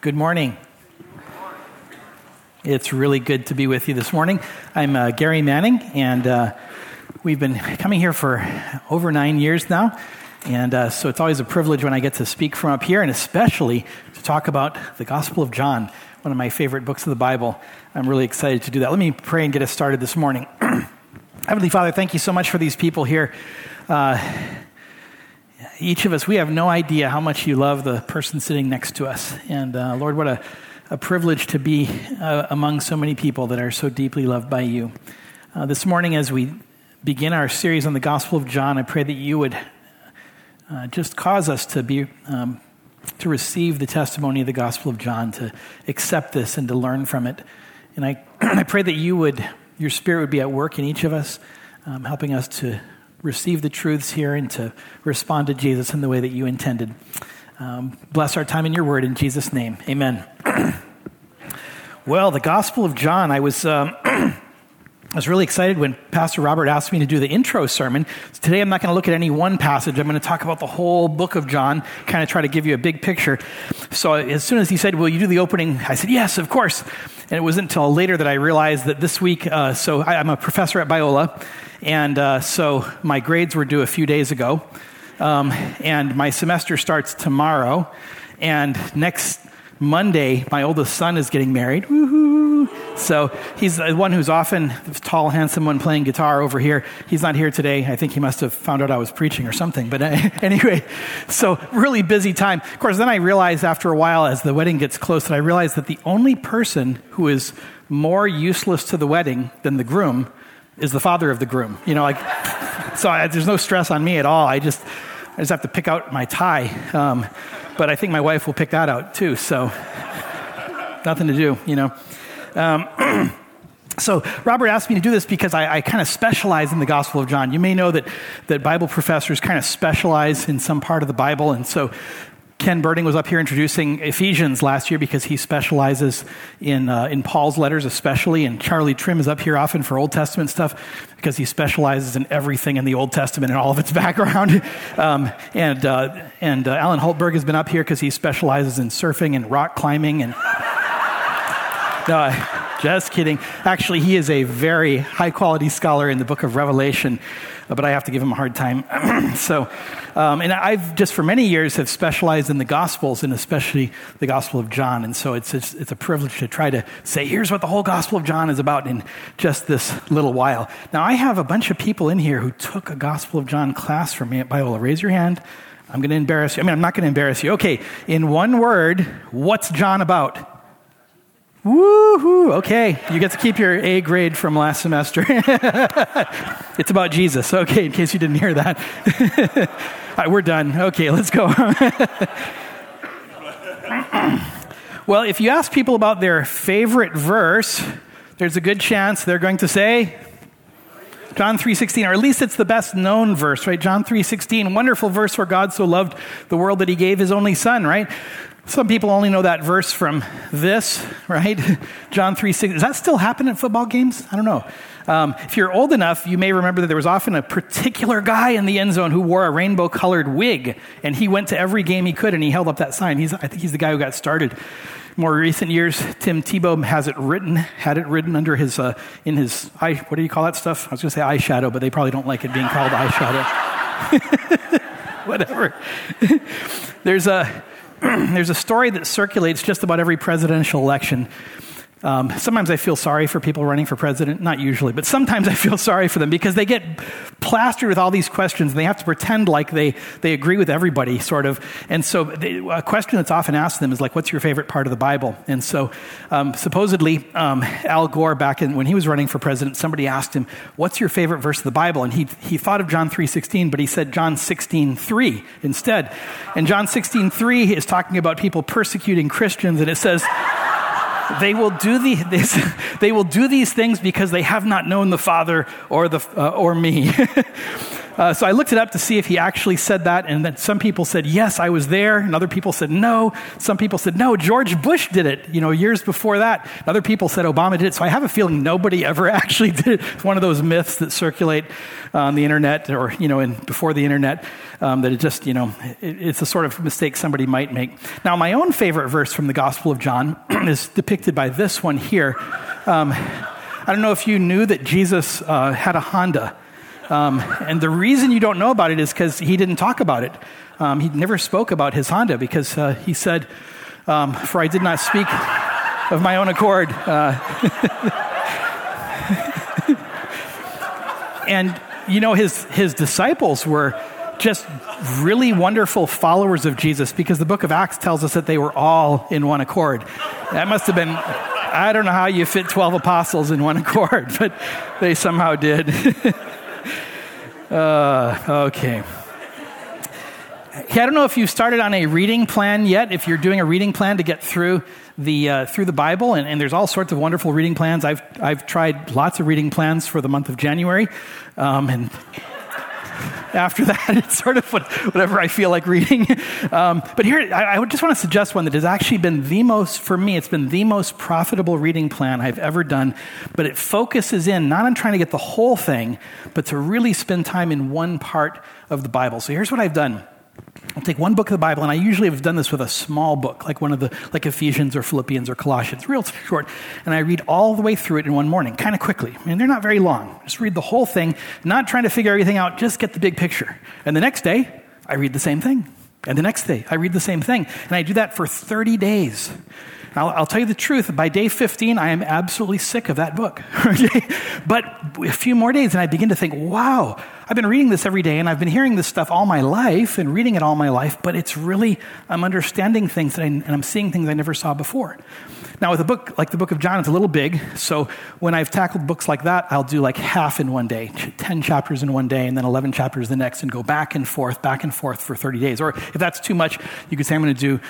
Good morning. It's really good to be with you this morning. I'm uh, Gary Manning, and uh, we've been coming here for over nine years now. And uh, so it's always a privilege when I get to speak from up here, and especially to talk about the Gospel of John, one of my favorite books of the Bible. I'm really excited to do that. Let me pray and get us started this morning. Heavenly Father, thank you so much for these people here. Each of us, we have no idea how much you love the person sitting next to us. And uh, Lord, what a, a privilege to be uh, among so many people that are so deeply loved by you. Uh, this morning, as we begin our series on the Gospel of John, I pray that you would uh, just cause us to be. Um, to receive the testimony of the Gospel of John, to accept this and to learn from it. And I, I pray that you would, your Spirit would be at work in each of us, um, helping us to receive the truths here and to respond to Jesus in the way that you intended. Um, bless our time in your word in Jesus' name. Amen. well, the Gospel of John, I was. Um, I was really excited when Pastor Robert asked me to do the intro sermon. So today I'm not going to look at any one passage. I'm going to talk about the whole book of John, kind of try to give you a big picture. So as soon as he said, Will you do the opening? I said, Yes, of course. And it wasn't until later that I realized that this week, uh, so I, am a professor at Biola, and uh, so my grades were due a few days ago. Um, and my semester starts tomorrow. And next Monday, my oldest son is getting married. Woohoo! So he's the one who's often tall, handsome one playing guitar over here. He's not here today. I think he must have found out I was preaching or something. But anyway, so really busy time. Of course, then I realized after a while, as the wedding gets close, that I realized that the only person who is more useless to the wedding than the groom is the father of the groom. You know, like, so I, there's no stress on me at all. I just, I just have to pick out my tie. Um, but I think my wife will pick that out too. So nothing to do, you know. Um, so Robert asked me to do this because I, I kind of specialize in the Gospel of John. You may know that that Bible professors kind of specialize in some part of the Bible, and so Ken Berding was up here introducing Ephesians last year because he specializes in, uh, in Paul's letters, especially. And Charlie Trimm is up here often for Old Testament stuff because he specializes in everything in the Old Testament and all of its background. um, and uh, and uh, Alan Hultberg has been up here because he specializes in surfing and rock climbing. And just kidding. Actually, he is a very high quality scholar in the book of Revelation but I have to give him a hard time. so, um, and I've just for many years have specialized in the Gospels and especially the Gospel of John. And so it's, it's, it's a privilege to try to say, here's what the whole Gospel of John is about in just this little while. Now, I have a bunch of people in here who took a Gospel of John class from me at Biola. Raise your hand. I'm going to embarrass you. I mean, I'm not going to embarrass you. Okay, in one word, what's John about? Woohoo! Okay, you get to keep your A grade from last semester. it's about Jesus. Okay, in case you didn't hear that. All right, we're done. Okay, let's go. well, if you ask people about their favorite verse, there's a good chance they're going to say John 3:16 or at least it's the best known verse, right? John 3:16, wonderful verse where God so loved the world that he gave his only son, right? Some people only know that verse from this, right? John 3 6. Does that still happen at football games? I don't know. Um, if you're old enough, you may remember that there was often a particular guy in the end zone who wore a rainbow colored wig, and he went to every game he could and he held up that sign. He's, I think he's the guy who got started. More recent years, Tim Tebow has it written, had it written under his, uh, in his eye, what do you call that stuff? I was going to say eyeshadow, but they probably don't like it being called eyeshadow. Whatever. There's a, there's a story that circulates just about every presidential election um, sometimes I feel sorry for people running for president, not usually, but sometimes I feel sorry for them because they get plastered with all these questions and they have to pretend like they, they agree with everybody, sort of. And so they, a question that's often asked them is like, what's your favorite part of the Bible? And so um, supposedly um, Al Gore, back in, when he was running for president, somebody asked him, what's your favorite verse of the Bible? And he, he thought of John 3.16, but he said John 16.3 instead. And John 16.3 is talking about people persecuting Christians, and it says, they will do the, this, they will do these things because they have not known the Father or, the, uh, or me. Uh, so I looked it up to see if he actually said that, and then some people said, yes, I was there, and other people said, no. Some people said, no, George Bush did it, you know, years before that. And other people said Obama did it. So I have a feeling nobody ever actually did it. It's one of those myths that circulate on the internet or, you know, in, before the internet, um, that it just, you know, it, it's a sort of mistake somebody might make. Now, my own favorite verse from the Gospel of John is depicted by this one here. Um, I don't know if you knew that Jesus uh, had a Honda. Um, and the reason you don't know about it is because he didn't talk about it. Um, he never spoke about his Honda because uh, he said, um, For I did not speak of my own accord. Uh, and, you know, his, his disciples were just really wonderful followers of Jesus because the book of Acts tells us that they were all in one accord. That must have been, I don't know how you fit 12 apostles in one accord, but they somehow did. uh, okay. I don't know if you've started on a reading plan yet, if you're doing a reading plan to get through the, uh, through the Bible, and, and, there's all sorts of wonderful reading plans. I've, I've tried lots of reading plans for the month of January, um, and after that, it's sort of whatever I feel like reading. Um, but here, I, I just want to suggest one that has actually been the most, for me, it's been the most profitable reading plan I've ever done. But it focuses in not on trying to get the whole thing, but to really spend time in one part of the Bible. So here's what I've done. I'll take one book of the Bible, and I usually have done this with a small book, like one of the, like Ephesians or Philippians or Colossians, real short, and I read all the way through it in one morning, kind of quickly. I mean, they're not very long. Just read the whole thing, not trying to figure everything out, just get the big picture. And the next day, I read the same thing. And the next day, I read the same thing. And I do that for 30 days. I'll, I'll, tell you the truth. By day 15, I am absolutely sick of that book. but a few more days, and I begin to think, wow, I've been reading this every day, and I've been hearing this stuff all my life and reading it all my life, but it's really, I'm understanding things I, and I'm seeing things I never saw before. Now, with a book like the book of John, it's a little big. So when I've tackled books like that, I'll do like half in one day 10 chapters in one day, and then 11 chapters the next, and go back and forth, back and forth for 30 days. Or if that's too much, you could say, I'm going to do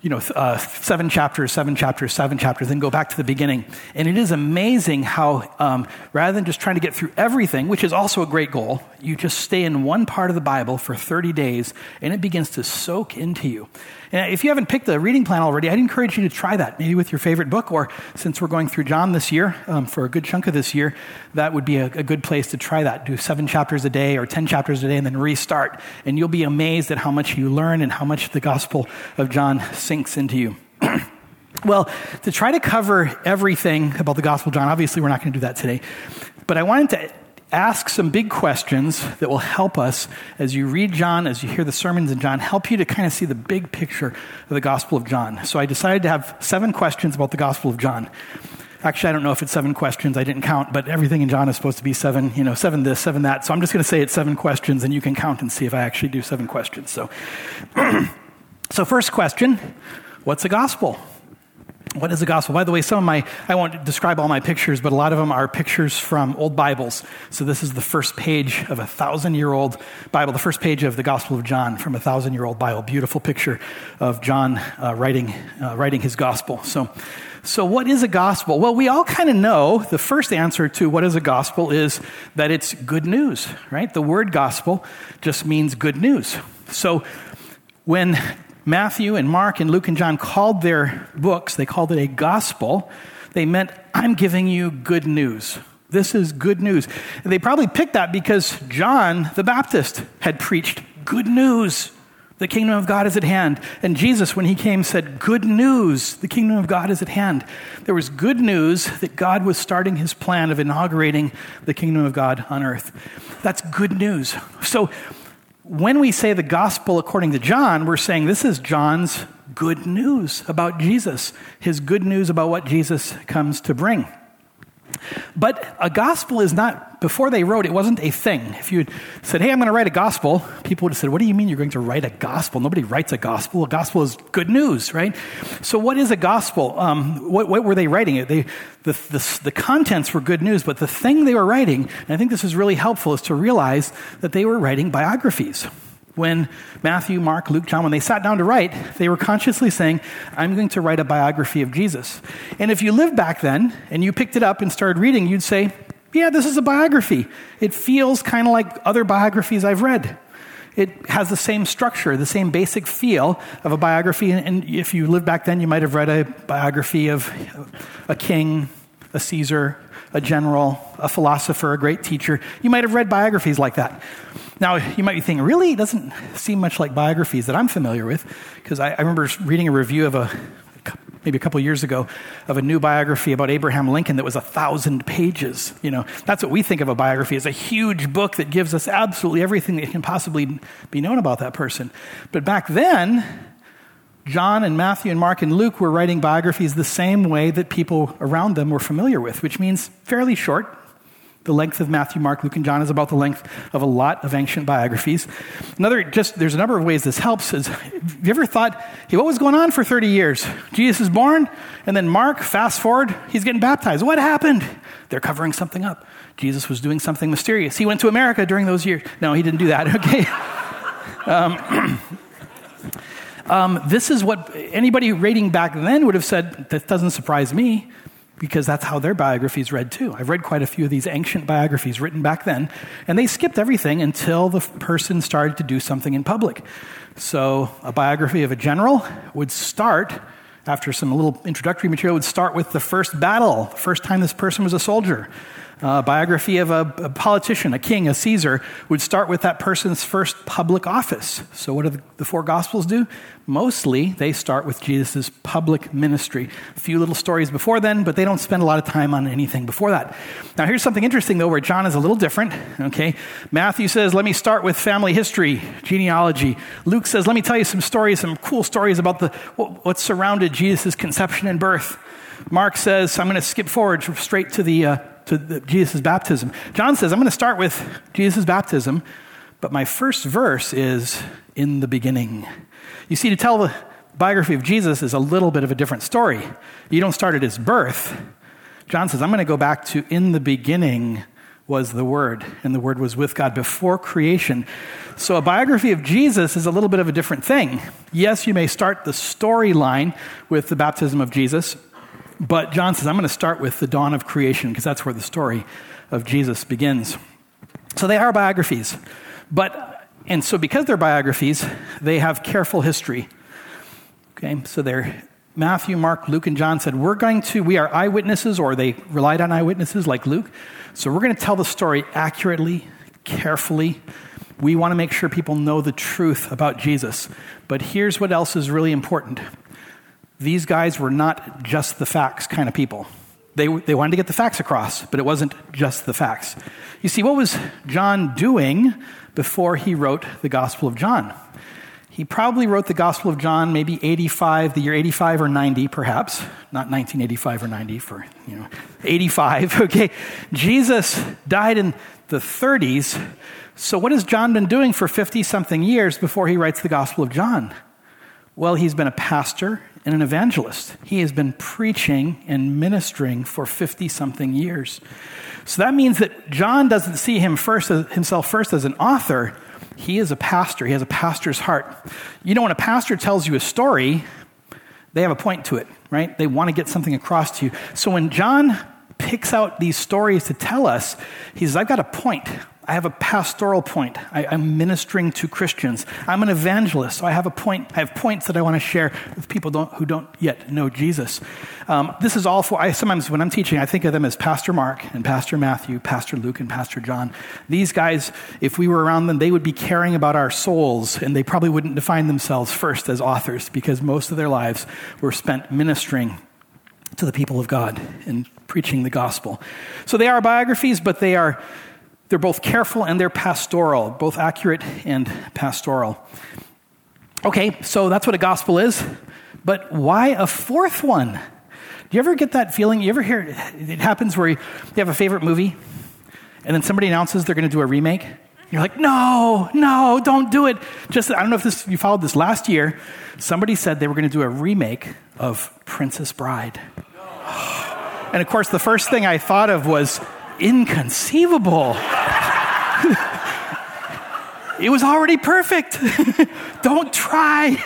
you know, uh, seven chapters, seven chapters, seven chapters, then go back to the beginning. And it is amazing how, um, rather than just trying to get through everything, which is also a great goal, you just stay in one part of the Bible for 30 days and it begins to soak into you. And if you haven't picked a reading plan already, I'd encourage you to try that, maybe with your favorite book, or since we're going through John this year, um, for a good chunk of this year, that would be a, a good place to try that. Do seven chapters a day or 10 chapters a day and then restart. And you'll be amazed at how much you learn and how much the Gospel of John sinks into you. well, to try to cover everything about the Gospel of John, obviously we're not going to do that today, but I wanted to ask some big questions that will help us as you read John, as you hear the sermons in John, help you to kind of see the big picture of the Gospel of John. So I decided to have seven questions about the Gospel of John. Actually, I don't know if it's seven questions. I didn't count, but everything in John is supposed to be seven, you know, seven this, seven that. So I'm just going to say it's seven questions, and you can count and see if I actually do seven questions. So, so first question What's a gospel? What is the gospel? By the way, some of my, I won't describe all my pictures, but a lot of them are pictures from old Bibles. So this is the first page of a thousand year old Bible, the first page of the Gospel of John from a thousand year old Bible. Beautiful picture of John uh, writing, uh, writing his gospel. So, so what is a gospel? Well, we all kind of know the first answer to what is a gospel is that it's good news, right? The word gospel just means good news. So when Matthew and Mark and Luke and John called their books, they called it a gospel. They meant, I'm giving you good news. This is good news. And they probably picked that because John the Baptist had preached good news. The kingdom of God is at hand. And Jesus, when he came, said, Good news, the kingdom of God is at hand. There was good news that God was starting his plan of inaugurating the kingdom of God on earth. That's good news. So when we say the gospel according to John, we're saying this is John's good news about Jesus, his good news about what Jesus comes to bring. But a gospel is not, before they wrote, it wasn't a thing. If you said, hey, I'm going to write a gospel, people would have said, what do you mean you're going to write a gospel? Nobody writes a gospel. A gospel is good news, right? So, what is a gospel? Um, what, what, were they writing? They, the, the, the contents were good news, but the thing they were writing, and I think this is really helpful, is to realize that they were writing biographies when Matthew, Mark, Luke, John, when they sat down to write, they were consciously saying, I'm going to write a biography of Jesus. And if you lived back then and you picked it up and started reading, you'd say, yeah, this is a biography. It feels kind of like other biographies I've read. It has the same structure, the same basic feel of a biography. And if you lived back then, you might have read a biography of a king, a Caesar, a general, a philosopher, a great teacher. You might have read biographies like that. Now, you might be thinking, really? It doesn't seem much like biographies that I'm familiar with. Because I, I, remember reading a review of a, maybe a couple years ago, of a new biography about Abraham Lincoln that was a thousand pages. You know, that's what we think of a biography as a huge book that gives us absolutely everything that can possibly be known about that person. But back then, John and Matthew and Mark and Luke were writing biographies the same way that people around them were familiar with, which means fairly short. The length of Matthew, Mark, Luke, and John is about the length of a lot of ancient biographies. Another, just there's a number of ways this helps. Is have you ever thought, hey, what was going on for 30 years? Jesus is born, and then Mark, fast forward, he's getting baptized. What happened? They're covering something up. Jesus was doing something mysterious. He went to America during those years. No, he didn't do that. Okay. Um, um, this is what anybody reading back then would have said, that doesn't surprise me because that's how their biographies read too. I've read quite a few of these ancient biographies written back then, and they skipped everything until the person started to do something in public. So, a biography of a general would start after some little introductory material would start with the first battle, the first time this person was a soldier uh, biography of a, a, politician, a king, a Caesar, would start with that person's first public office. So, what do the, the four Gospels do? Mostly, they start with Jesus' public ministry. A few little stories before then, but they don't spend a lot of time on anything before that. Now, here's something interesting, though, where John is a little different. Okay, Matthew says, "Let me start with family history, genealogy." Luke says, "Let me tell you some stories, some cool stories about the what, what surrounded Jesus' conception and birth." Mark says, "I'm going to skip forward straight to the." Uh, to Jesus' baptism. John says, I'm going to start with Jesus' baptism, but my first verse is in the beginning. You see, to tell the biography of Jesus is a little bit of a different story. You don't start at his birth. John says, I'm going to go back to in the beginning was the Word, and the Word was with God before creation. So, a biography of Jesus is a little bit of a different thing. Yes, you may start the storyline with the baptism of Jesus, but John says, I'm going to start with the dawn of creation because that's where the story of Jesus begins. So they are biographies. But, and so because they're biographies, they have careful history. Okay, so they're Matthew, Mark, Luke, and John said, We're going to, we are eyewitnesses, or they relied on eyewitnesses like Luke. So we're going to tell the story accurately, carefully. We want to make sure people know the truth about Jesus. But here's what else is really important these guys were not just the facts kind of people. They, they wanted to get the facts across, but it wasn't just the facts. You see, what was John doing before he wrote the Gospel of John? He probably wrote the Gospel of John maybe 85, the year 85 or 90, perhaps. Not 1985 or 90, for, you know, 85, okay? Jesus died in the 30s. So, what has John been doing for 50 something years before he writes the Gospel of John? Well, he's been a pastor and an evangelist. He has been preaching and ministering for 50 something years. So that means that John doesn't see him first as, himself first as an author. He is a pastor. He has a pastor's heart. You know, when a pastor tells you a story, they have a point to it, right? They want to get something across to you. So when John picks out these stories to tell us, he says, I've got a point. I have a pastoral point. I, am ministering to Christians. I'm an evangelist, so I have a point. I have points that I want to share with people don't, who don't yet know Jesus. Um, this is all for. I sometimes when I'm teaching, I think of them as Pastor Mark and Pastor Matthew, Pastor Luke and Pastor John. These guys, if we were around them, they would be caring about our souls, and they probably wouldn't define themselves first as authors because most of their lives were spent ministering to the people of God and preaching the gospel. So they are biographies, but they are they're both careful and they're pastoral, both accurate and pastoral. Okay, so that's what a gospel is. But why a fourth one? Do you ever get that feeling? You ever hear it happens where you have a favorite movie and then somebody announces they're going to do a remake? You're like, no, no, don't do it. Just, I don't know if this, you followed this last year. Somebody said they were going to do a remake of Princess Bride. And of course, the first thing I thought of was inconceivable. it was already perfect. Don't try.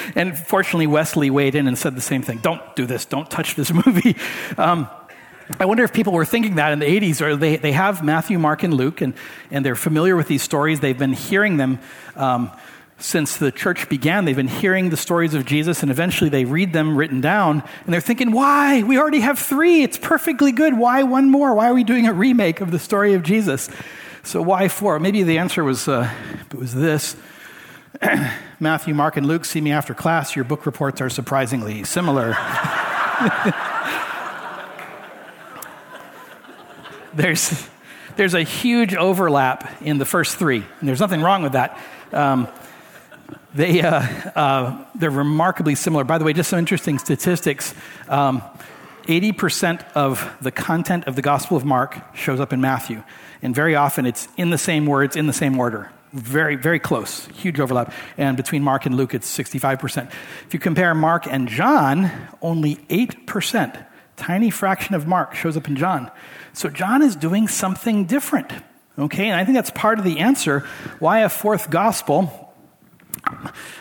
and fortunately, Wesley weighed in and said the same thing. Don't do this. Don't touch this movie. Um, I wonder if people were thinking that in the 80s, or they, they have Matthew, Mark, and Luke, and, and they're familiar with these stories. They've been hearing them um, since the church began. They've been hearing the stories of Jesus, and eventually they read them written down, and they're thinking, why? We already have three. It's perfectly good. Why one more? Why are we doing a remake of the story of Jesus? So why four? Maybe the answer was, uh, it was this. Matthew, Mark, and Luke see me after class. Your book reports are surprisingly similar. there's, there's a huge overlap in the first three, and there's nothing wrong with that. Um, they, uh, uh, they're remarkably similar. By the way, just some interesting statistics. Um, 80% of the content of the Gospel of Mark shows up in Matthew. And very often it's in the same words, in the same order. Very, very close. Huge overlap. And between Mark and Luke, it's 65%. If you compare Mark and John, only 8%, tiny fraction of Mark shows up in John. So John is doing something different. Okay, and I think that's part of the answer why a fourth gospel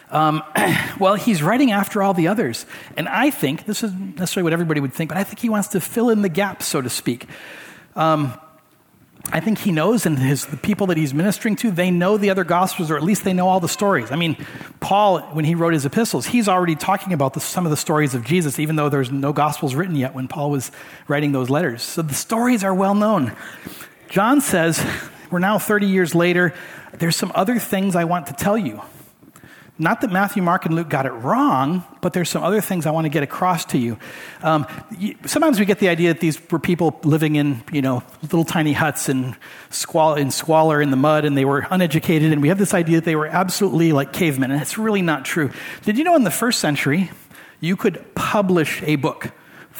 um, well, he's writing after all the others. And I think, this is necessarily what everybody would think, but I think he wants to fill in the gaps, so to speak. Um, I think he knows, and his, the people that he's ministering to, they know the other gospels, or at least they know all the stories. I mean, Paul, when he wrote his epistles, he's already talking about the, some of the stories of Jesus, even though there's no gospels written yet when Paul was writing those letters. So the stories are well known. John says, We're now 30 years later, there's some other things I want to tell you. Not that Matthew, Mark, and Luke got it wrong, but there's some other things I want to get across to you. Um, sometimes we get the idea that these were people living in, you know, little tiny huts and squal- in squalor in the mud, and they were uneducated, and we have this idea that they were absolutely like cavemen, and it's really not true. Did you know in the first century, you could publish a book?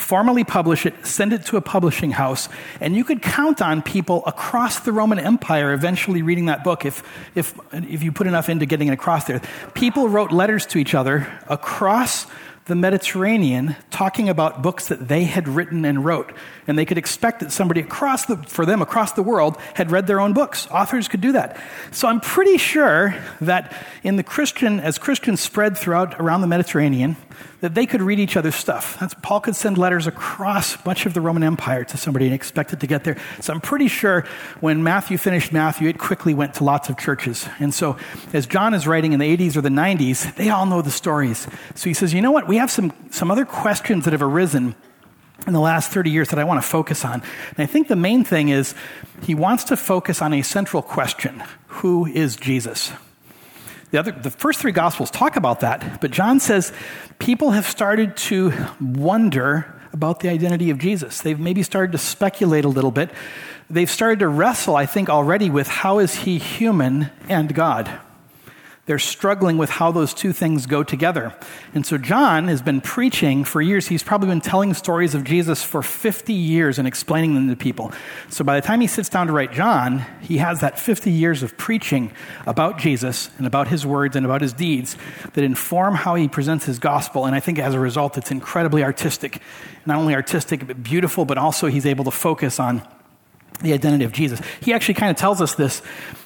Formally publish it, send it to a publishing house, and you could count on people across the Roman Empire eventually reading that book if, if, if you put enough into getting it across there. People wrote letters to each other across the Mediterranean talking about books that they had written and wrote. And they could expect that somebody across the, for them across the world had read their own books. Authors could do that. So I'm pretty sure that in the Christian, as Christians spread throughout around the Mediterranean, that they could read each other's stuff. That's, Paul could send letters across much of the Roman Empire to somebody and expect it to get there. So I'm pretty sure when Matthew finished Matthew, it quickly went to lots of churches. And so as John is writing in the 80s or the 90s, they all know the stories. So he says, you know what? We have some, some other questions that have arisen in the last 30 years that I want to focus on. And I think the main thing is he wants to focus on a central question Who is Jesus? The, other, the first three Gospels talk about that, but John says people have started to wonder about the identity of Jesus. They've maybe started to speculate a little bit. They've started to wrestle, I think, already with how is he human and God? They're struggling with how those two things go together. And so John has been preaching for years. He's probably been telling stories of Jesus for 50 years and explaining them to people. So by the time he sits down to write John, he has that 50 years of preaching about Jesus and about his words and about his deeds that inform how he presents his gospel. And I think as a result, it's incredibly artistic. Not only artistic, but beautiful, but also he's able to focus on the identity of Jesus. He actually kind of tells us this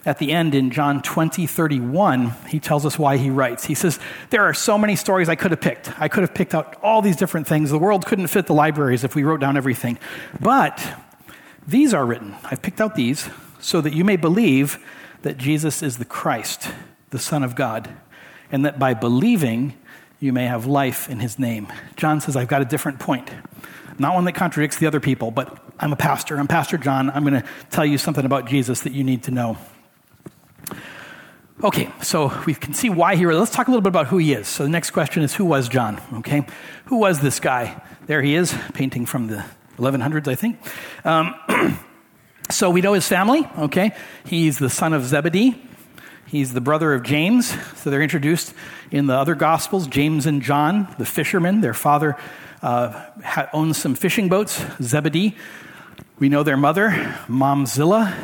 at the end in John 20, 31. He tells us why he writes. He says, There are so many stories I could have picked. I could have picked out all these different things. The world couldn't fit the libraries if we wrote down everything. But these are written. I've picked out these so that you may believe that Jesus is the Christ, the Son of God, and that by believing, you may have life in his name. John says, I've got a different point. Not one that contradicts the other people, but I'm a pastor. I'm Pastor John. I'm going to tell you something about Jesus that you need to know. Okay, so we can see why he. Let's talk a little bit about who he is. So the next question is, who was John? Okay, who was this guy? There he is, painting from the 1100s, I think. Um, so we know his family. Okay, he's the son of Zebedee. He's the brother of James. So they're introduced in the other Gospels. James and John, the fishermen. Their father uh, owns some fishing boats, Zebedee. We know their mother, Momzilla.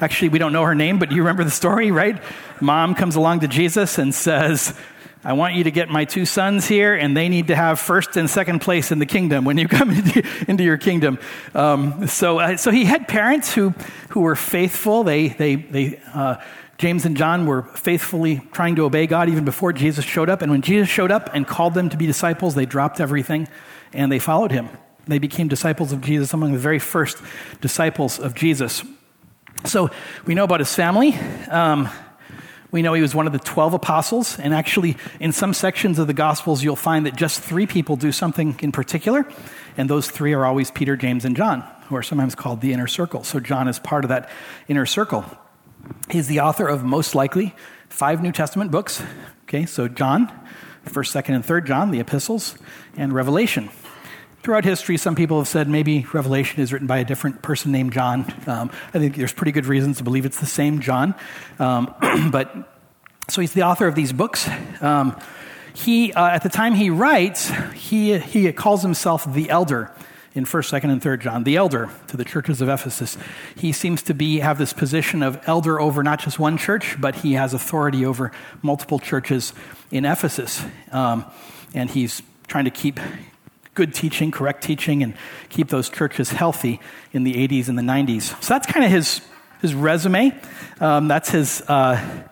Actually, we don't know her name, but you remember the story, right? Mom comes along to Jesus and says, I want you to get my two sons here, and they need to have first and second place in the kingdom when you come into, your kingdom. Um, so, uh, so he had parents who, who were faithful. They, they, they uh, James and John were faithfully trying to obey God even before Jesus showed up. And when Jesus showed up and called them to be disciples, they dropped everything and they followed him. they became disciples of Jesus, among the very first disciples of Jesus. So we know about his family. Um, we know he was one of the 12 apostles, and actually, in some sections of the Gospels, you'll find that just three people do something in particular, and those three are always Peter, James, and John, who are sometimes called the inner circle. So John is part of that inner circle. He's the author of most likely five New Testament books. Okay, so John, 1st, 2nd, and 3rd John, the epistles, and Revelation. Throughout history, some people have said maybe Revelation is written by a different person named John. Um, I think there's pretty good reasons to believe it's the same John. Um, but so he's the author of these books. Um, he, uh, at the time he writes, he, he calls himself the elder in 1st, 2nd, and 3rd John, the elder to the churches of Ephesus. He seems to be have this position of elder over not just one church, but he has authority over multiple churches in Ephesus. Um, and he's trying to keep good teaching, correct teaching, and keep those churches healthy in the 80s and the 90s. So that's kind of his, his resume. Um, that's his. Uh,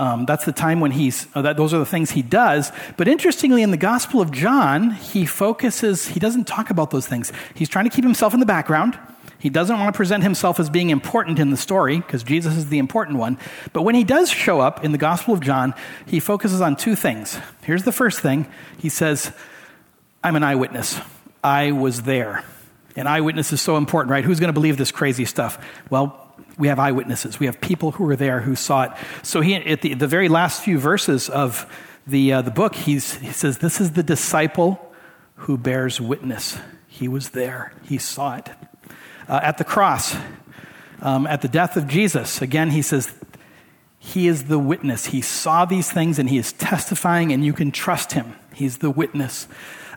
um, that's the time when he's, uh, that, those are the things he does. But interestingly, in the Gospel of John, he focuses, he doesn't talk about those things. He's trying to keep himself in the background. He doesn't want to present himself as being important in the story because Jesus is the important one. But when he does show up in the Gospel of John, he focuses on two things. Here's the first thing he says, I'm an eyewitness. I was there. An eyewitness is so important, right? Who's going to believe this crazy stuff? Well, we have eyewitnesses. We have people who were there who saw it. So he, at the, the very last few verses of the, uh, the book, he's, he says, This is the disciple who bears witness. He was there, he saw it. Uh, at the cross, um, at the death of Jesus, again, he says, He is the witness. He saw these things and he is testifying, and you can trust him. He's the witness.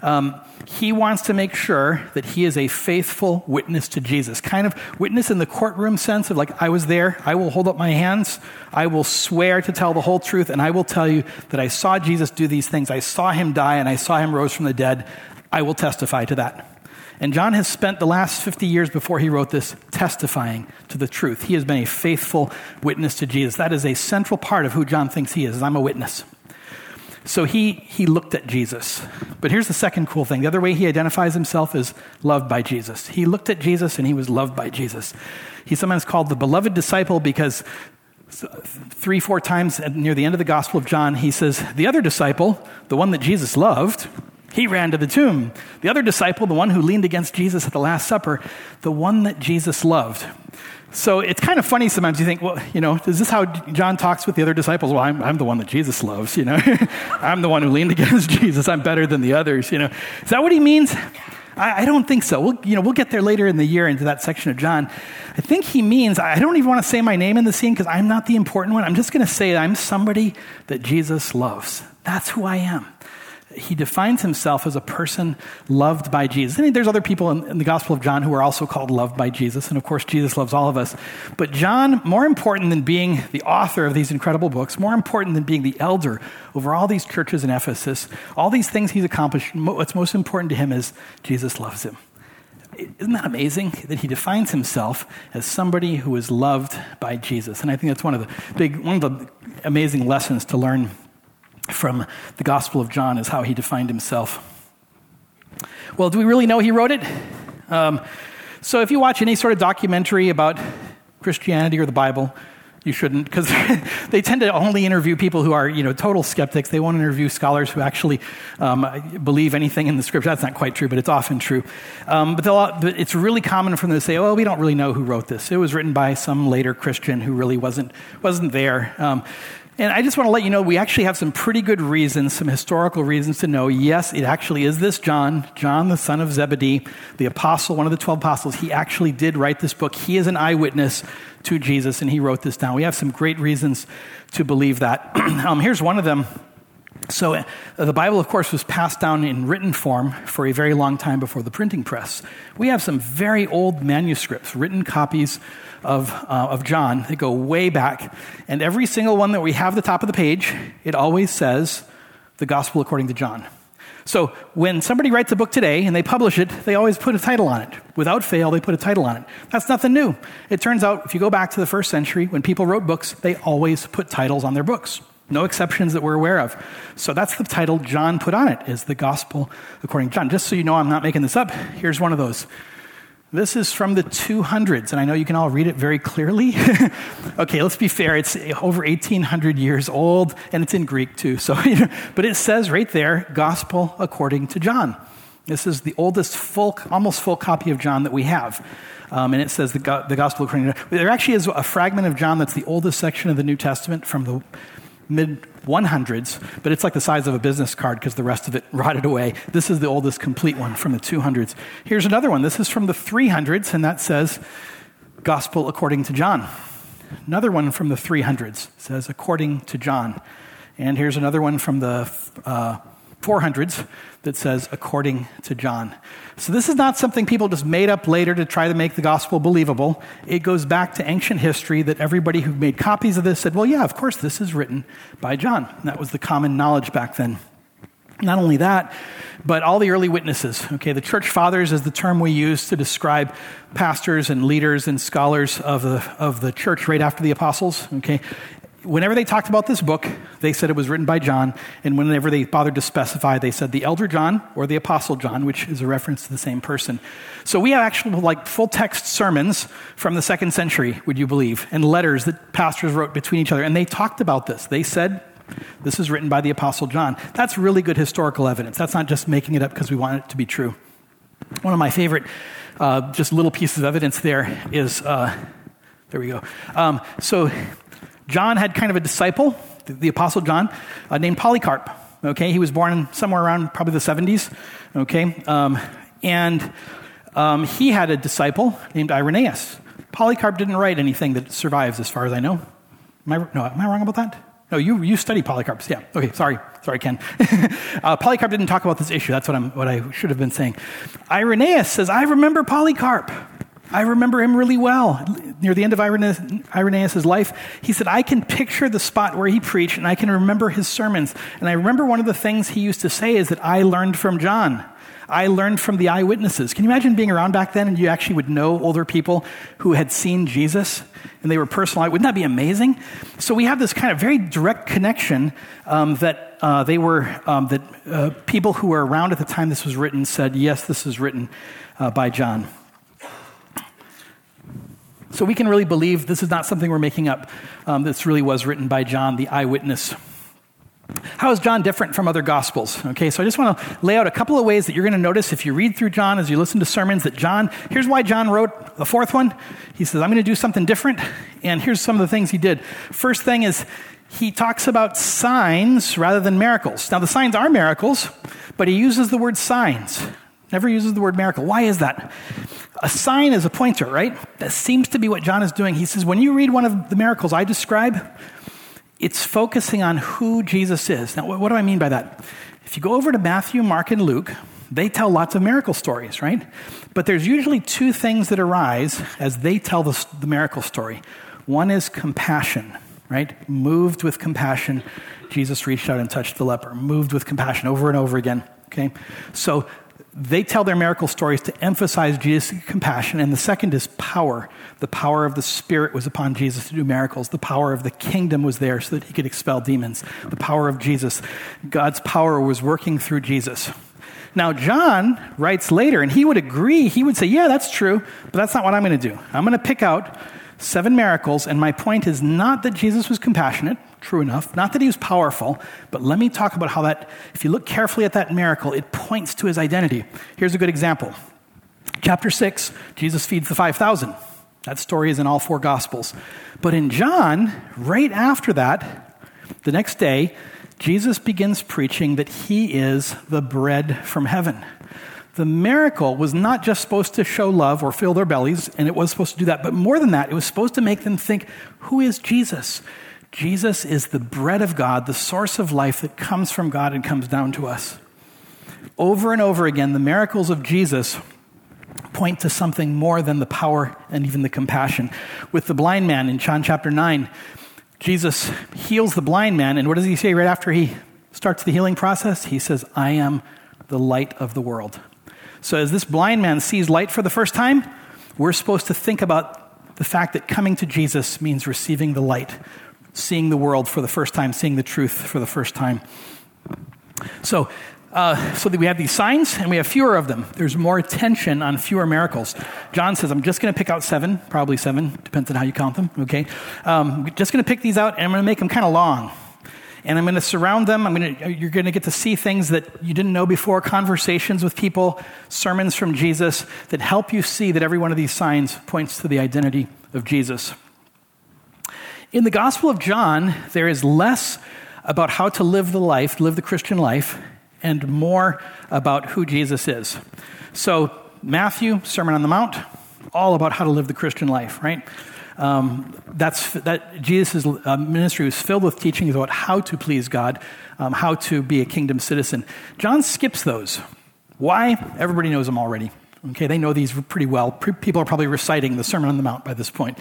Um, he wants to make sure that he is a faithful witness to Jesus. Kind of witness in the courtroom sense of like, I was there, I will hold up my hands, I will swear to tell the whole truth, and I will tell you that I saw Jesus do these things. I saw him die and I saw him rose from the dead. I will testify to that. And John has spent the last 50 years before he wrote this testifying to the truth. He has been a faithful witness to Jesus. That is a central part of who John thinks he is. I'm a witness. So he, he looked at Jesus. But here's the second cool thing the other way he identifies himself is loved by Jesus. He looked at Jesus and he was loved by Jesus. He's sometimes called the beloved disciple because three, four times near the end of the Gospel of John, he says, The other disciple, the one that Jesus loved, he ran to the tomb. The other disciple, the one who leaned against Jesus at the Last Supper, the one that Jesus loved. So it's kind of funny sometimes you think, well, you know, is this how John talks with the other disciples? Well, I'm, I'm the one that Jesus loves, you know. I'm the one who leaned against Jesus. I'm better than the others, you know. Is that what he means? I, I, don't think so. We'll, you know, we'll get there later in the year into that section of John. I think he means, I don't even want to say my name in the scene because I'm not the important one. I'm just going to say I'm somebody that Jesus loves. That's who I am he defines himself as a person loved by Jesus. Mean, there's other people in, in, the Gospel of John who are also called loved by Jesus, and of course, Jesus loves all of us. But John, more important than being the author of these incredible books, more important than being the elder over all these churches in Ephesus, all these things he's accomplished, what's most important to him is Jesus loves him. Isn't that amazing that he defines himself as somebody who is loved by Jesus? And I think that's one of the big, one of the amazing lessons to learn from the Gospel of John is how he defined himself. Well, do we really know he wrote it? Um, so, if you watch any sort of documentary about Christianity or the Bible, you shouldn't, because they tend to only interview people who are, you know, total skeptics. They won't interview scholars who actually um, believe anything in the scripture. That's not quite true, but it's often true. Um, but, but, it's really common for them to say, "Oh, we don't really know who wrote this. It was written by some later Christian who really wasn't wasn't there." Um, and I just want to let you know we actually have some pretty good reasons, some historical reasons to know yes, it actually is this John, John the son of Zebedee, the apostle, one of the 12 apostles. He actually did write this book. He is an eyewitness to Jesus, and he wrote this down. We have some great reasons to believe that. um, here's one of them. So, uh, the Bible, of course, was passed down in written form for a very long time before the printing press. We have some very old manuscripts, written copies of, uh, of John that go way back. And every single one that we have at the top of the page, it always says the gospel according to John. So when somebody writes a book today and they publish it, they always put a title on it. Without fail, they put a title on it. That's nothing new. It turns out, if you go back to the first century, when people wrote books, they always put titles on their books. No exceptions that we're aware of. So that's the title John put on it, is the gospel according to John. Just so you know I'm not making this up, here's one of those. This is from the 200s, and I know you can all read it very clearly. okay, let's be fair. It's over 1,800 years old, and it's in Greek too. So, but it says right there, Gospel according to John. This is the oldest full, almost full copy of John that we have. Um, and it says the, the Gospel according to John. There actually is a fragment of John that's the oldest section of the New Testament from the mid 100s, but it's like the size of a business card because the rest of it rotted away. This is the oldest complete one from the 200s. Here's another one. This is from the 300s, and that says Gospel according to John. Another one from the 300s says according to John. And here's another one from the uh, 400s that says, according to John. So this is not something people just made up later to try to make the gospel believable. It goes back to ancient history that everybody who made copies of this said, well, yeah, of course, this is written by John. And that was the common knowledge back then. Not only that, but all the early witnesses. Okay, the church fathers is the term we use to describe pastors and leaders and scholars of the, of the church right after the apostles. Okay, whenever they talked about this book, they said it was written by John, and whenever they bothered to specify, they said the elder John or the apostle John, which is a reference to the same person. So we have actual like full text sermons from the second century, would you believe, and letters that pastors wrote between each other, and they talked about this. They said this is written by the apostle John. That's really good historical evidence. That's not just making it up because we want it to be true. One of my favorite, uh, just little pieces of evidence there is. Uh, there we go. Um, so John had kind of a disciple, the, Apostle John, uh, named Polycarp. Okay, he was born somewhere around probably the 70s. Okay, um, and um, he had a disciple named Irenaeus. Polycarp didn't write anything that survives, as far as I know. Am I, no, am I wrong about that? No, you, you study Polycarp's. Yeah. Okay, sorry. Sorry, Ken. uh, Polycarp didn't talk about this issue. That's what, I'm, what I should have been saying. Irenaeus says, I remember Polycarp. I remember him really well. Near the end of Irenaeus' life, he said, I can picture the spot where he preached and I can remember his sermons. And I remember one of the things he used to say is that I learned from John. I learned from the eyewitnesses. Can you imagine being around back then and you actually would know older people who had seen Jesus and they were personal? Wouldn't that be amazing? So we have this kind of very direct connection um, that uh, they were, um, that uh, people who were around at the time this was written said, yes, this is written uh, by John. So we can really believe this is not something we're making up. Um, this really was written by John, the eyewitness. How is John different from other gospels? Okay, so I just want to lay out a couple of ways that you're going to notice if you read through John, as you listen to sermons, that John, here's why John wrote the fourth one. He says, I'm going to do something different, and here's some of the things he did. First thing is, he talks about signs rather than miracles. Now, the signs are miracles, but he uses the word signs, never uses the word miracle. Why is that? A sign is a pointer, right? That seems to be what John is doing. He says, when you read one of the miracles I describe, it's focusing on who Jesus is. Now, what do I mean by that? If you go over to Matthew, Mark, and Luke, they tell lots of miracle stories, right? But there's usually two things that arise as they tell the, the miracle story. One is compassion, right? Moved with compassion, Jesus reached out and touched the leper. Moved with compassion over and over again, okay? So they tell their miracle stories to emphasize Jesus' compassion. And the second is power. The power of the Spirit was upon Jesus to do miracles. The power of the kingdom was there so that he could expel demons. The power of Jesus. God's power was working through Jesus. Now, John writes later, and he would agree. He would say, Yeah, that's true, but that's not what I'm going to do. I'm going to pick out seven miracles, and my point is not that Jesus was compassionate, true enough, not that he was powerful, but let me talk about how that, if you look carefully at that miracle, it points to his identity. Here's a good example. Chapter 6, Jesus feeds the 5,000. That story is in all four Gospels. But in John, right after that, the next day, Jesus begins preaching that he is the bread from heaven. The miracle was not just supposed to show love or fill their bellies, and it was supposed to do that, but more than that, it was supposed to make them think, who is Jesus? Jesus is the bread of God, the source of life that comes from God and comes down to us. Over and over again, the miracles of Jesus point to something more than the power and even the compassion. With the blind man in John chapter 9, Jesus heals the blind man, and what does he say right after he starts the healing process? He says, I am the light of the world. So, as this blind man sees light for the first time, we're supposed to think about the fact that coming to Jesus means receiving the light, seeing the world for the first time, seeing the truth for the first time. So, uh, so that we have these signs and we have fewer of them. There's more attention on fewer miracles. John says, I'm just going to pick out seven, probably seven, depends on how you count them, okay? Um, just going to pick these out and I'm going to make them kind of long. And I'm going to surround them. I'm going to, you're going to get to see things that you didn't know before, conversations with people, sermons from Jesus that help you see that every one of these signs points to the identity of Jesus. In the Gospel of John, there is less about how to live the life, live the Christian life, and more about who Jesus is. So, Matthew, Sermon on the Mount, all about how to live the Christian life, right? Um, that's that Jesus' uh, ministry was filled with teachings about how to please God, um, how to be a kingdom citizen. John skips those. Why? Everybody knows them already. Okay, they know these pretty well. People are probably reciting the Sermon on the Mount by this point.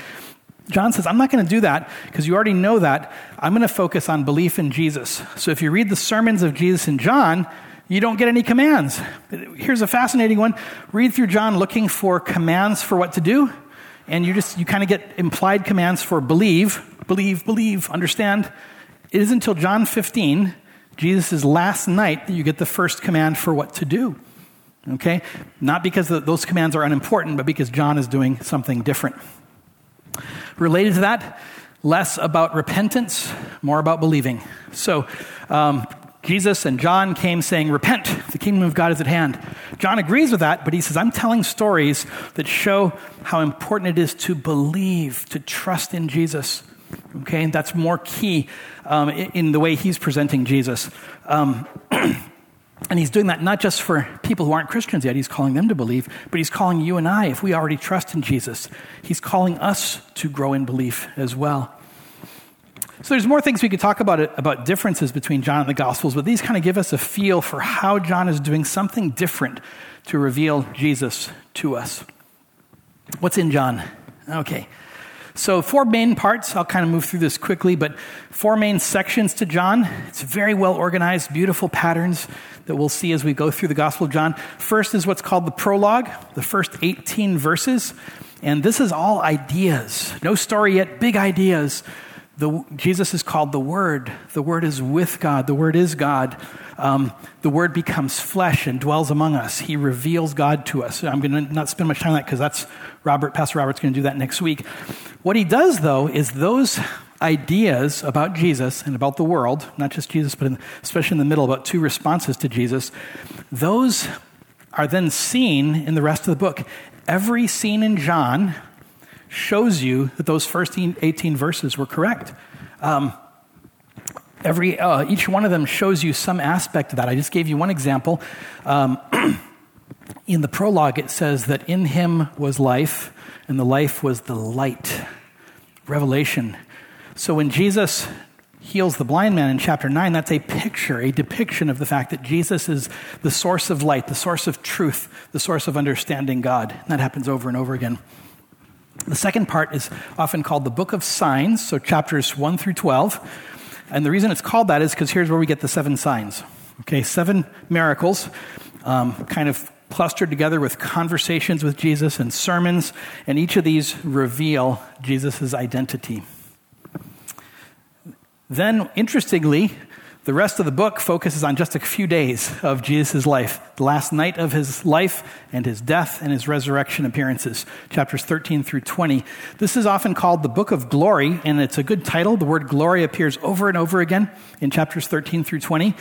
John says, I'm not going to do that because you already know that. I'm going to focus on belief in Jesus. So if you read the sermons of Jesus in John, you don't get any commands. Here's a fascinating one. Read through John looking for commands for what to do, and you just you kind of get implied commands for believe, believe, believe, understand. It isn't until John 15, Jesus' last night, that you get the first command for what to do. Okay? Not because those commands are unimportant, but because John is doing something different. Related to that, less about repentance, more about believing. So, um, Jesus and John came saying, Repent, the kingdom of God is at hand. John agrees with that, but he says, I'm telling stories that show how important it is to believe, to trust in Jesus. Okay, and that's more key um, in the way he's presenting Jesus. Um, And he's doing that not just for people who aren't Christians yet, he's calling them to believe, but he's calling you and I, if we already trust in Jesus, he's calling us to grow in belief as well. So there's more things we could talk about about differences between John and the Gospels, but these kind of give us a feel for how John is doing something different to reveal Jesus to us. What's in John? Okay. So, four main parts. I'll kind of move through this quickly, but four main sections to John. It's very well organized, beautiful patterns that we'll see as we go through the Gospel of John. First is what's called the prologue, the first 18 verses. And this is all ideas. No story yet, big ideas. The, Jesus is called the Word. The Word is with God. The Word is God. Um, the Word becomes flesh and dwells among us. He reveals God to us. I'm going to not spend much time on that because that's Robert, Pastor Robert's going to do that next week. What he does, though, is those ideas about Jesus and about the world, not just Jesus, but in, especially in the middle, about two responses to Jesus, those are then seen in the rest of the book. Every scene in John shows you that those first 18 verses were correct. Um, every, uh, each one of them shows you some aspect of that. I just gave you one example. Um, in the prologue, it says that in him was life, and the life was the light. Revelation so when Jesus heals the blind man in chapter 9, that's a picture, a depiction of the fact that Jesus is the source of light, the source of truth, the source of understanding God. And that happens over and over again. The second part is often called the book of signs, so chapters 1 through 12. And the reason it's called that is because here's where we get the seven signs. Okay, seven miracles, um, kind of clustered together with conversations with Jesus and sermons, and each of these reveal Jesus' identity. Then, interestingly, the rest of the book focuses on just a few days of Jesus' life, the last night of his life and his death and his resurrection appearances, chapters 13 through 20. This is often called the Book of Glory, and it's a good title. The word glory appears over and over again in chapters 13 through 20.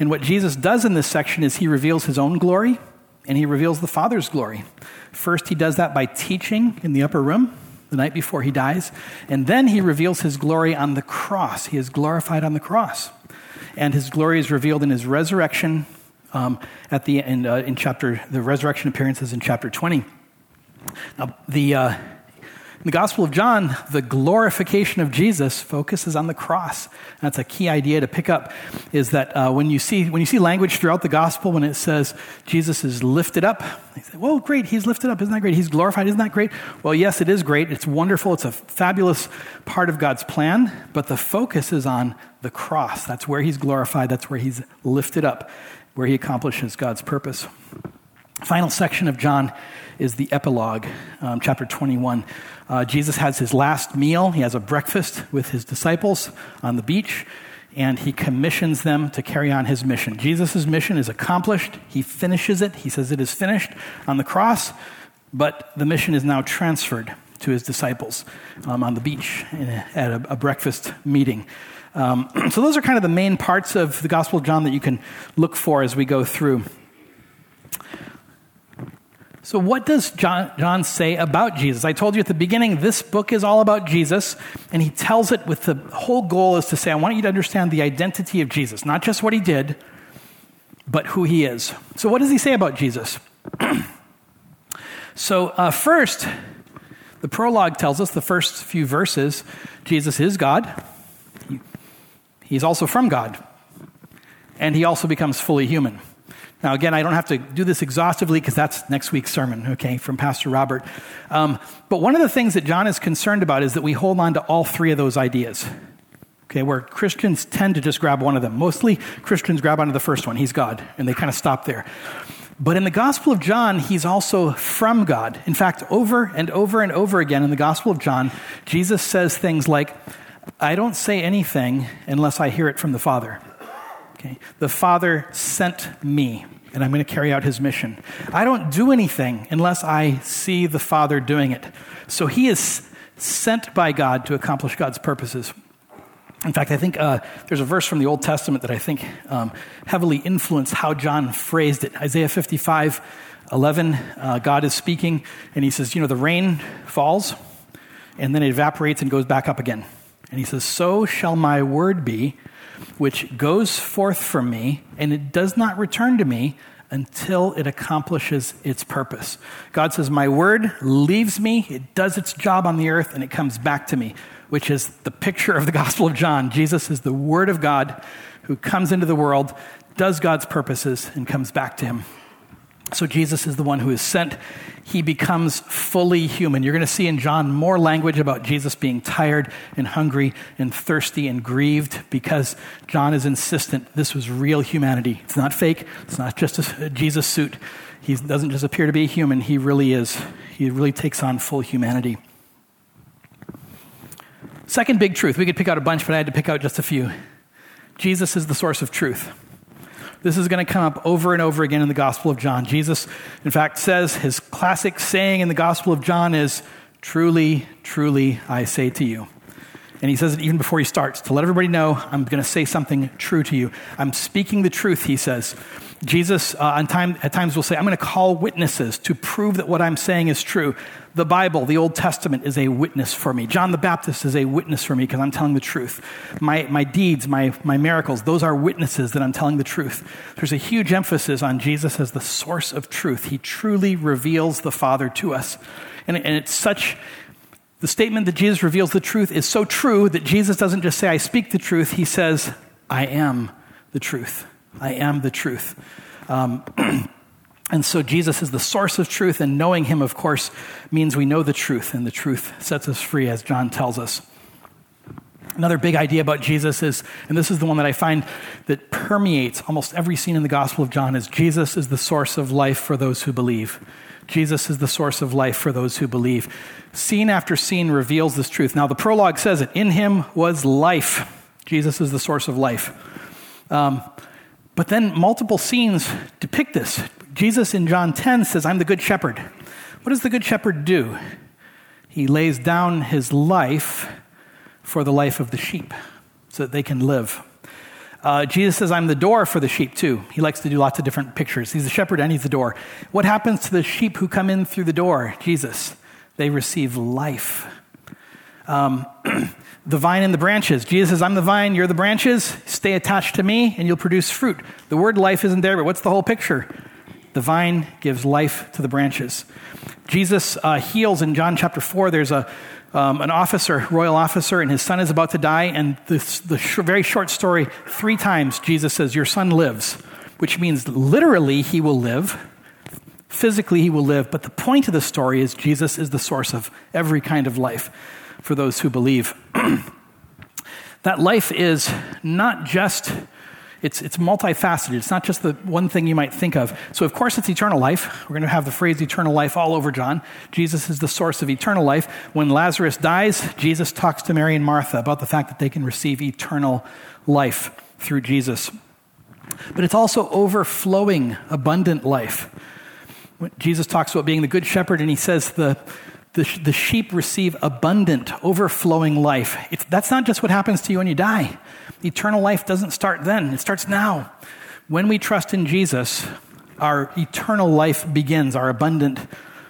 And what Jesus does in this section is he reveals his own glory and he reveals the Father's glory. First, he does that by teaching in the upper room the night before he dies. And then he reveals his glory on the cross. He is glorified on the cross. And his glory is revealed in his resurrection um, at the in, uh, in chapter, the resurrection appearances in chapter 20. Now, the, uh, in the Gospel of John, the glorification of Jesus focuses on the cross. That's a key idea to pick up. Is that uh, when you see when you see language throughout the Gospel when it says Jesus is lifted up, you say, "Well, great, he's lifted up. Isn't that great? He's glorified. Isn't that great?" Well, yes, it is great. It's wonderful. It's a fabulous part of God's plan. But the focus is on the cross. That's where he's glorified. That's where he's lifted up, where he accomplishes God's purpose. Final section of John is the epilogue, um, chapter 21. Uh, Jesus has his last meal. He has a breakfast with his disciples on the beach, and he commissions them to carry on his mission. Jesus' mission is accomplished. He finishes it. He says it is finished on the cross, but the mission is now transferred to his disciples um, on the beach at a, a breakfast meeting. Um, so, those are kind of the main parts of the Gospel of John that you can look for as we go through. So, what does John, John, say about Jesus? I told you at the beginning, this book is all about Jesus, and he tells it with the whole goal is to say, I want you to understand the identity of Jesus, not just what he did, but who he is. So, what does he say about Jesus? so, uh, first, the prologue tells us, the first few verses, Jesus is God. He's also from God, and he also becomes fully human. Now, again, I don't have to do this exhaustively because that's next week's sermon, okay, from Pastor Robert. Um, but one of the things that John is concerned about is that we hold on to all three of those ideas, okay, where Christians tend to just grab one of them. Mostly Christians grab onto the first one, he's God, and they kind of stop there. But in the Gospel of John, he's also from God. In fact, over and over and over again in the Gospel of John, Jesus says things like, I don't say anything unless I hear it from the Father. Okay? The Father sent me, and I'm going to carry out his mission. I don't do anything unless I see the Father doing it. So he is sent by God to accomplish God's purposes. In fact, I think uh, there's a verse from the Old Testament that I think um, heavily influenced how John phrased it. Isaiah 55, 11, uh, God is speaking, and he says, You know, the rain falls, and then it evaporates and goes back up again. And he says, So shall my word be which goes forth from me, and it does not return to me until it accomplishes its purpose. God says, My word leaves me, it does its job on the earth, and it comes back to me, which is the picture of the Gospel of John. Jesus is the Word of God who comes into the world, does God's purposes, and comes back to him. So Jesus is the one who is sent. He becomes fully human. You're going to see in John more language about Jesus being tired and hungry and thirsty and grieved because John is insistent this was real humanity. It's not fake, it's not just a Jesus suit. He doesn't just appear to be human, he really is. He really takes on full humanity. Second big truth. We could pick out a bunch, but I had to pick out just a few. Jesus is the source of truth. This is going to come up over and over again in the Gospel of John. Jesus, in fact, says his classic saying in the Gospel of John is, Truly, truly, I say to you. And he says it even before he starts to let everybody know, I'm going to say something true to you. I'm speaking the truth, he says. Jesus, uh, time, at times, will say, I'm going to call witnesses to prove that what I'm saying is true. The Bible, the Old Testament, is a witness for me. John the Baptist is a witness for me because I'm telling the truth. My, my deeds, my, my miracles, those are witnesses that I'm telling the truth. There's a huge emphasis on Jesus as the source of truth. He truly reveals the Father to us. And, and it's such, the statement that Jesus reveals the truth is so true that Jesus doesn't just say, I speak the truth, he says, I am the truth. I am the truth. Um, and so Jesus is the source of truth, and knowing him, of course, means we know the truth, and the truth sets us free, as John tells us. Another big idea about Jesus is, and this is the one that I find that permeates almost every scene in the Gospel of John, is Jesus is the source of life for those who believe. Jesus is the source of life for those who believe. Scene after scene reveals this truth. Now, the prologue says it In him was life. Jesus is the source of life. Um, but then multiple scenes depict this. Jesus in John 10 says, I'm the good shepherd. What does the good shepherd do? He lays down his life for the life of the sheep so that they can live. Uh, Jesus says, I'm the door for the sheep too. He likes to do lots of different pictures. He's the shepherd and he's the door. What happens to the sheep who come in through the door? Jesus. They receive life. Um, the vine and the branches. Jesus says, I'm the vine, you're the branches. Stay attached to me, and you'll produce fruit. The word life isn't there, but what's the whole picture? The vine gives life to the branches. Jesus uh, heals in John chapter 4. There's a, um, an officer, royal officer, and his son is about to die. And this, the sh- very short story, three times Jesus says, Your son lives, which means literally he will live. Physically, he will live. But the point of the story is Jesus is the source of every kind of life for those who believe. that life is not just It's, it's multifaceted. It's not just the one thing you might think of. So, of course, it's eternal life. We're going to have the phrase eternal life all over John. Jesus is the source of eternal life. When Lazarus dies, Jesus talks to Mary and Martha about the fact that they can receive eternal life through Jesus. But it's also overflowing, abundant life. Jesus talks about being the good shepherd, and he says the, the, the sheep receive abundant, overflowing life. It's, that's not just what happens to you when you die. Eternal life doesn't start then, it starts now. When we trust in Jesus, our eternal life begins, our abundant,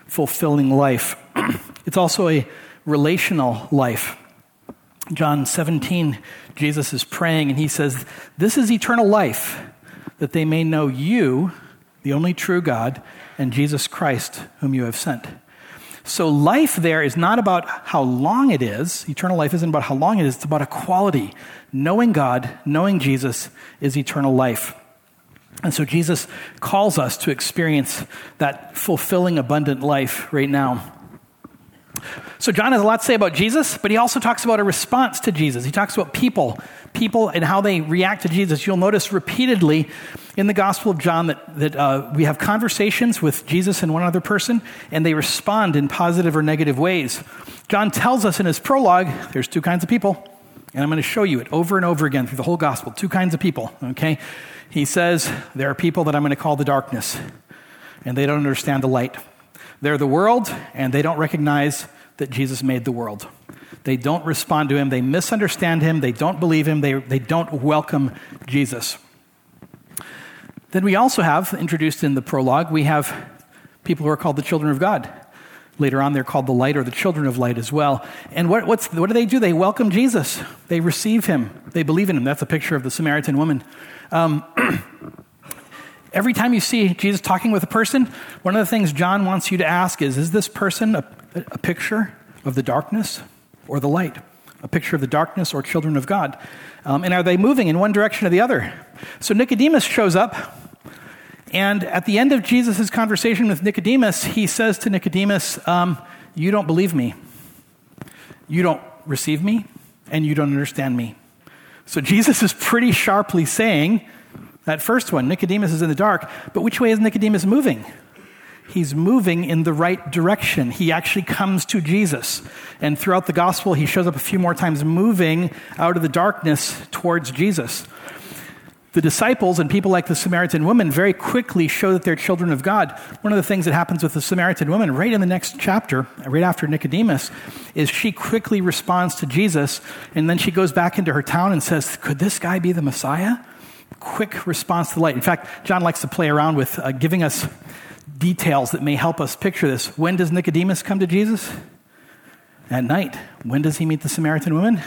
fulfilling life. it's also a relational life. John 17, Jesus is praying and he says, This is eternal life, that they may know you, the only true God, and Jesus Christ, whom you have sent. So, life there is not about how long it is. Eternal life isn't about how long it is, it's about a quality. Knowing God, knowing Jesus is eternal life. And so, Jesus calls us to experience that fulfilling, abundant life right now. So, John has a lot to say about Jesus, but he also talks about a response to Jesus. He talks about people, people and how they react to Jesus. You'll notice repeatedly in the Gospel of John that, that uh, we have conversations with Jesus and one other person, and they respond in positive or negative ways. John tells us in his prologue there's two kinds of people, and I'm going to show you it over and over again through the whole Gospel. Two kinds of people, okay? He says there are people that I'm going to call the darkness, and they don't understand the light. They're the world, and they don't recognize that Jesus made the world. They don't respond to him, they misunderstand him, they don't believe him, they, they don't welcome Jesus. Then we also have, introduced in the prologue, we have people who are called the children of God. Later on, they're called the light or the children of light as well. And what, what do they do? They welcome Jesus. They receive him. They believe in him. That's a picture of the Samaritan woman. Um, every time you see Jesus talking with a person, one of the things John wants you to ask is Is this person a, a picture of the darkness or the light? A picture of the darkness or children of God? Um, and are they moving in one direction or the other? So Nicodemus shows up, and at the end of Jesus' conversation with Nicodemus, he says to Nicodemus, um, You don't believe me, you don't receive me, and you don't understand me. So Jesus is pretty sharply saying, that first one, Nicodemus is in the dark, but which way is Nicodemus moving? he's moving in the right direction. He actually comes to Jesus. And throughout the gospel, he shows up a few more times moving out of the darkness towards Jesus. The disciples and people like the Samaritan woman very quickly show that they're children of God. One of the things that happens with the Samaritan woman right in the next chapter, right after Nicodemus, is she quickly responds to Jesus and then she goes back into her town and says, Could this guy be the Messiah? Quick response to the light. In fact, John likes to play around with uh, giving us details that may help us picture this. When does Nicodemus come to Jesus? At night. When does he meet the Samaritan woman?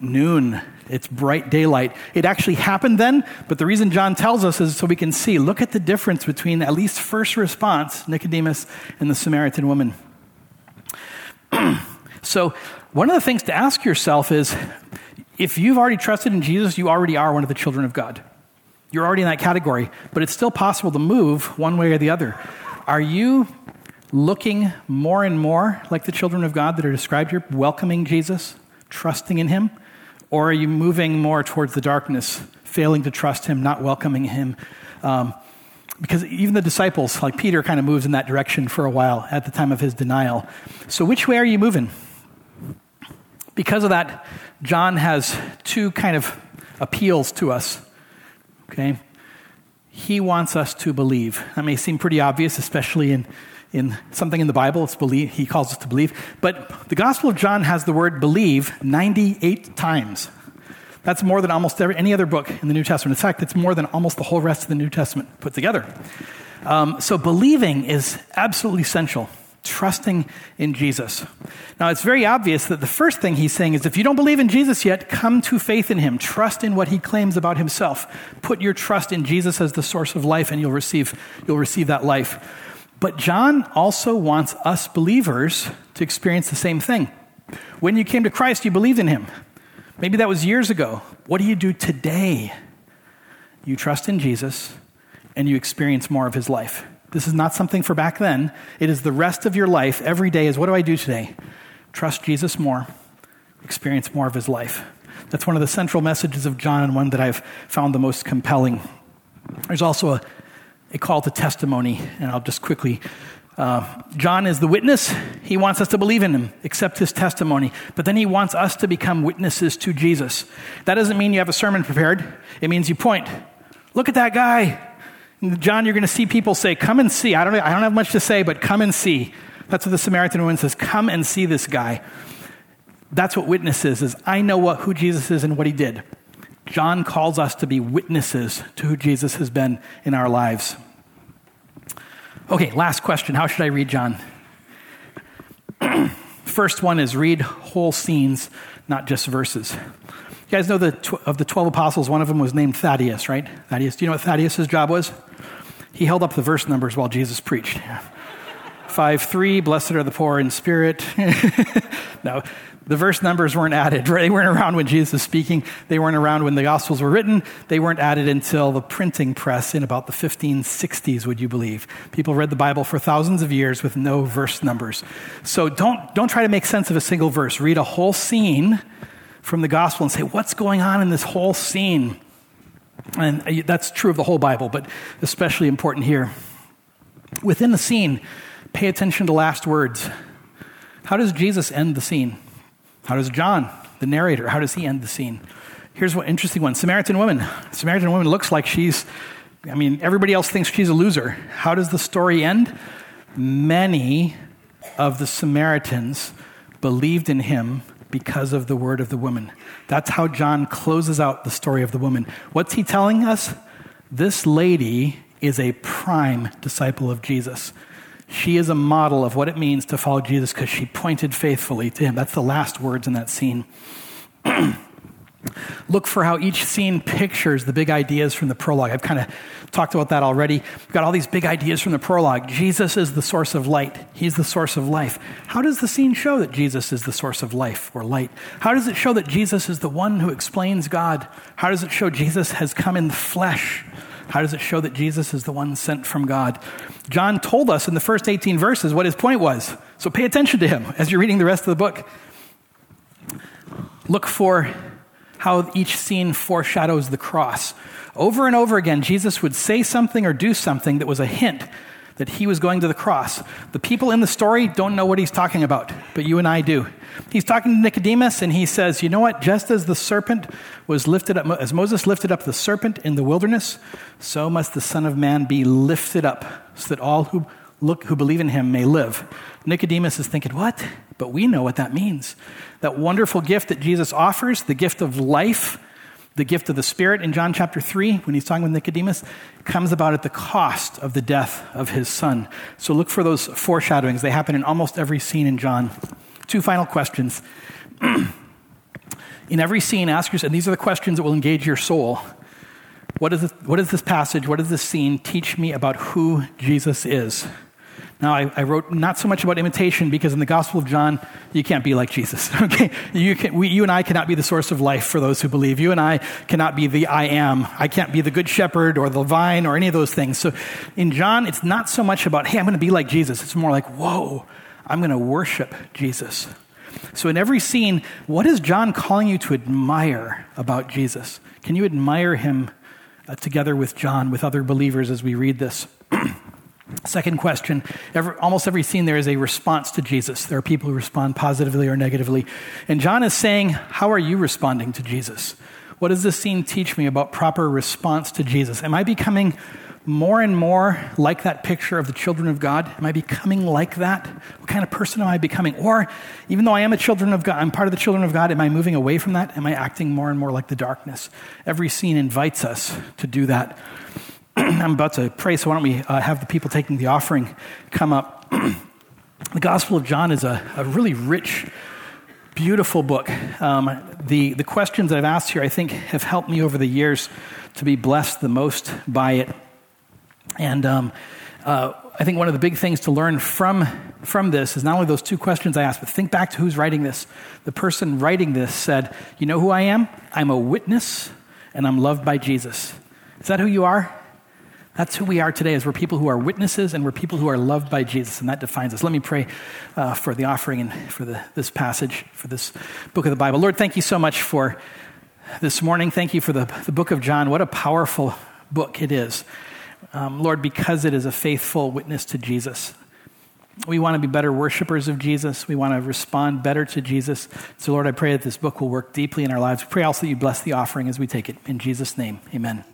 Noon. It's bright daylight. It actually happened then, but the reason John tells us is so we can see. Look at the difference between at least first response, Nicodemus, and the Samaritan woman. so, one of the things to ask yourself is if you've already trusted in Jesus, you already are one of the children of God. You're already in that category, but it's still possible to move one way or the other. Are you looking more and more like the children of God that are described here, welcoming Jesus, trusting in Him? Or are you moving more towards the darkness, failing to trust Him, not welcoming Him? Um, because even the disciples, like Peter, kind of moves in that direction for a while at the time of his denial. So, which way are you moving? Because of that, John has two kind of appeals to us Okay? He wants us to believe. That may seem pretty obvious, especially in, in something in the Bible. It's believe. He calls us to believe. But the Gospel of John has the word believe 98 times. That's more than almost every, any other book in the New Testament. In fact, it's more than almost the whole rest of the New Testament put together. Um, so believing is absolutely essential trusting in Jesus. Now, it's very obvious that the first thing he's saying is if you don't believe in Jesus yet, come to faith in him. Trust in what he claims about himself. Put your trust in Jesus as the source of life, and you'll receive, you'll receive that life. But John also wants us believers to experience the same thing. When you came to Christ, you believed in him. Maybe that was years ago. What do you do today? You trust in Jesus and you experience more of his life. This is not something for back then. It is the rest of your life. Every day is what do I do today? Trust Jesus more, experience more of his life. That's one of the central messages of John and one that I've found the most compelling. There's also a, a call to testimony, and I'll just quickly. Uh, John is the witness. He wants us to believe in him, accept his testimony, but then he wants us to become witnesses to Jesus. That doesn't mean you have a sermon prepared, it means you point. Look at that guy. John, you're going to see people say, Come and see. I don't, I don't have much to say, but come and see. That's what the Samaritan woman says. Come and see this guy. That's what witness is, is I know what, who Jesus is and what he did. John calls us to be witnesses to who Jesus has been in our lives. Okay, last question. How should I read John? First one is read whole scenes, not just verses. You guys know that of the 12 apostles, one of them was named Thaddeus, right? Thaddeus. Do you know what Thaddeus' job was? He held up the verse numbers while Jesus preached. 5 3, blessed are the poor in spirit. no, the verse numbers weren't added. They weren't around when Jesus was speaking. They weren't around when the Gospels were written. They weren't added until the printing press in about the 1560s, would you believe? People read the Bible for thousands of years with no verse numbers. So don't, don't try to make sense of a single verse. Read a whole scene from the Gospel and say, what's going on in this whole scene? And uh, that's true of the whole Bible, but especially important here. Within the scene, pay attention to last words. How does Jesus end the scene? How does John, the narrator, how does he end the scene? Here's one interesting one Samaritan woman. Samaritan woman looks like she's, I mean, everybody else thinks she's a loser. How does the story end? Many of the Samaritans believed in him because of the word of the woman. That's how John closes out the story of the woman. What's he telling us? This lady is a prime disciple of Jesus. She is a model of what it means to follow Jesus because she pointed faithfully to him. That's the last words in that scene. Look for how each scene pictures the big ideas from the prologue. I've kind of talked about that already. We've got all these big ideas from the prologue. Jesus is the source of light, He's the source of life. How does the scene show that Jesus is the source of life or light? How does it show that Jesus is the one who explains God? How does it show Jesus has come in the flesh? How does it show that Jesus is the one sent from God? John told us in the first 18 verses what his point was. So pay attention to him as you're reading the rest of the book. Look for how each scene foreshadows the cross. Over and over again, Jesus would say something or do something that was a hint that he was going to the cross. The people in the story don't know what he's talking about, but you and I do. He's talking to Nicodemus and he says, You know what? Just as the serpent was lifted up, as Moses lifted up the serpent in the wilderness, so must the Son of Man be lifted up, so that all who look who believe in him may live. Nicodemus is thinking, What? But we know what that means. That wonderful gift that Jesus offers, the gift of life the gift of the Spirit in John chapter 3, when he's talking with Nicodemus, comes about at the cost of the death of his son. So look for those foreshadowings. They happen in almost every scene in John. Two final questions. in every scene, ask yourself, and these are the questions that will engage your soul. What, is what does this passage, what does this scene teach me about who Jesus is? Now, I, I, wrote not so much about imitation because in the Gospel of John, you can't be like Jesus. Okay, you, can, we, you and I cannot be the source of life for those who believe. You and I cannot be the I am. I can't be the good shepherd or the vine or any of those things. So, in John, it's not so much about hey, I'm going to be like Jesus. It's more like whoa, I'm going to worship Jesus. So, in every scene, what is John calling you to admire about Jesus? Can you admire him uh, together with John, with other believers as we read this? Second question every, almost every scene there is a response to Jesus. There are people who respond positively or negatively. And John is saying, How are you responding to Jesus? What does this scene teach me about proper response to Jesus? Am I becoming more and more like that picture of the children of God? Am I becoming like that? What kind of person am I becoming? Or even though I am a children of God, I'm part of the children of God, am I moving away from that? Am I acting more and more like the darkness? Every scene invites us to do that. I'm about to pray, so why don't we uh, have the people taking the offering come up? the Gospel of John is a, a really rich, beautiful book. Um, the, the questions that I've asked here, I think, have helped me over the years to be blessed the most by it. And um, uh, I think one of the big things to learn from, from this is not only those two questions I asked, but think back to who's writing this. The person writing this said, You know who I am? I'm a witness, and I'm loved by Jesus. Is that who you are? That's who we are today, is we're people who are witnesses and we're people who are loved by Jesus, and that defines us. Let me pray uh, for the offering and for the, this passage, for this book of the Bible. Lord, thank you so much for this morning. Thank you for the, the book of John. What a powerful book it is. Um, Lord, because it is a faithful witness to Jesus. We want to be better worshipers of Jesus. We want to respond better to Jesus. So, Lord, I pray that this book will work deeply in our lives. We pray also that you bless the offering as we take it. In Jesus' name, amen.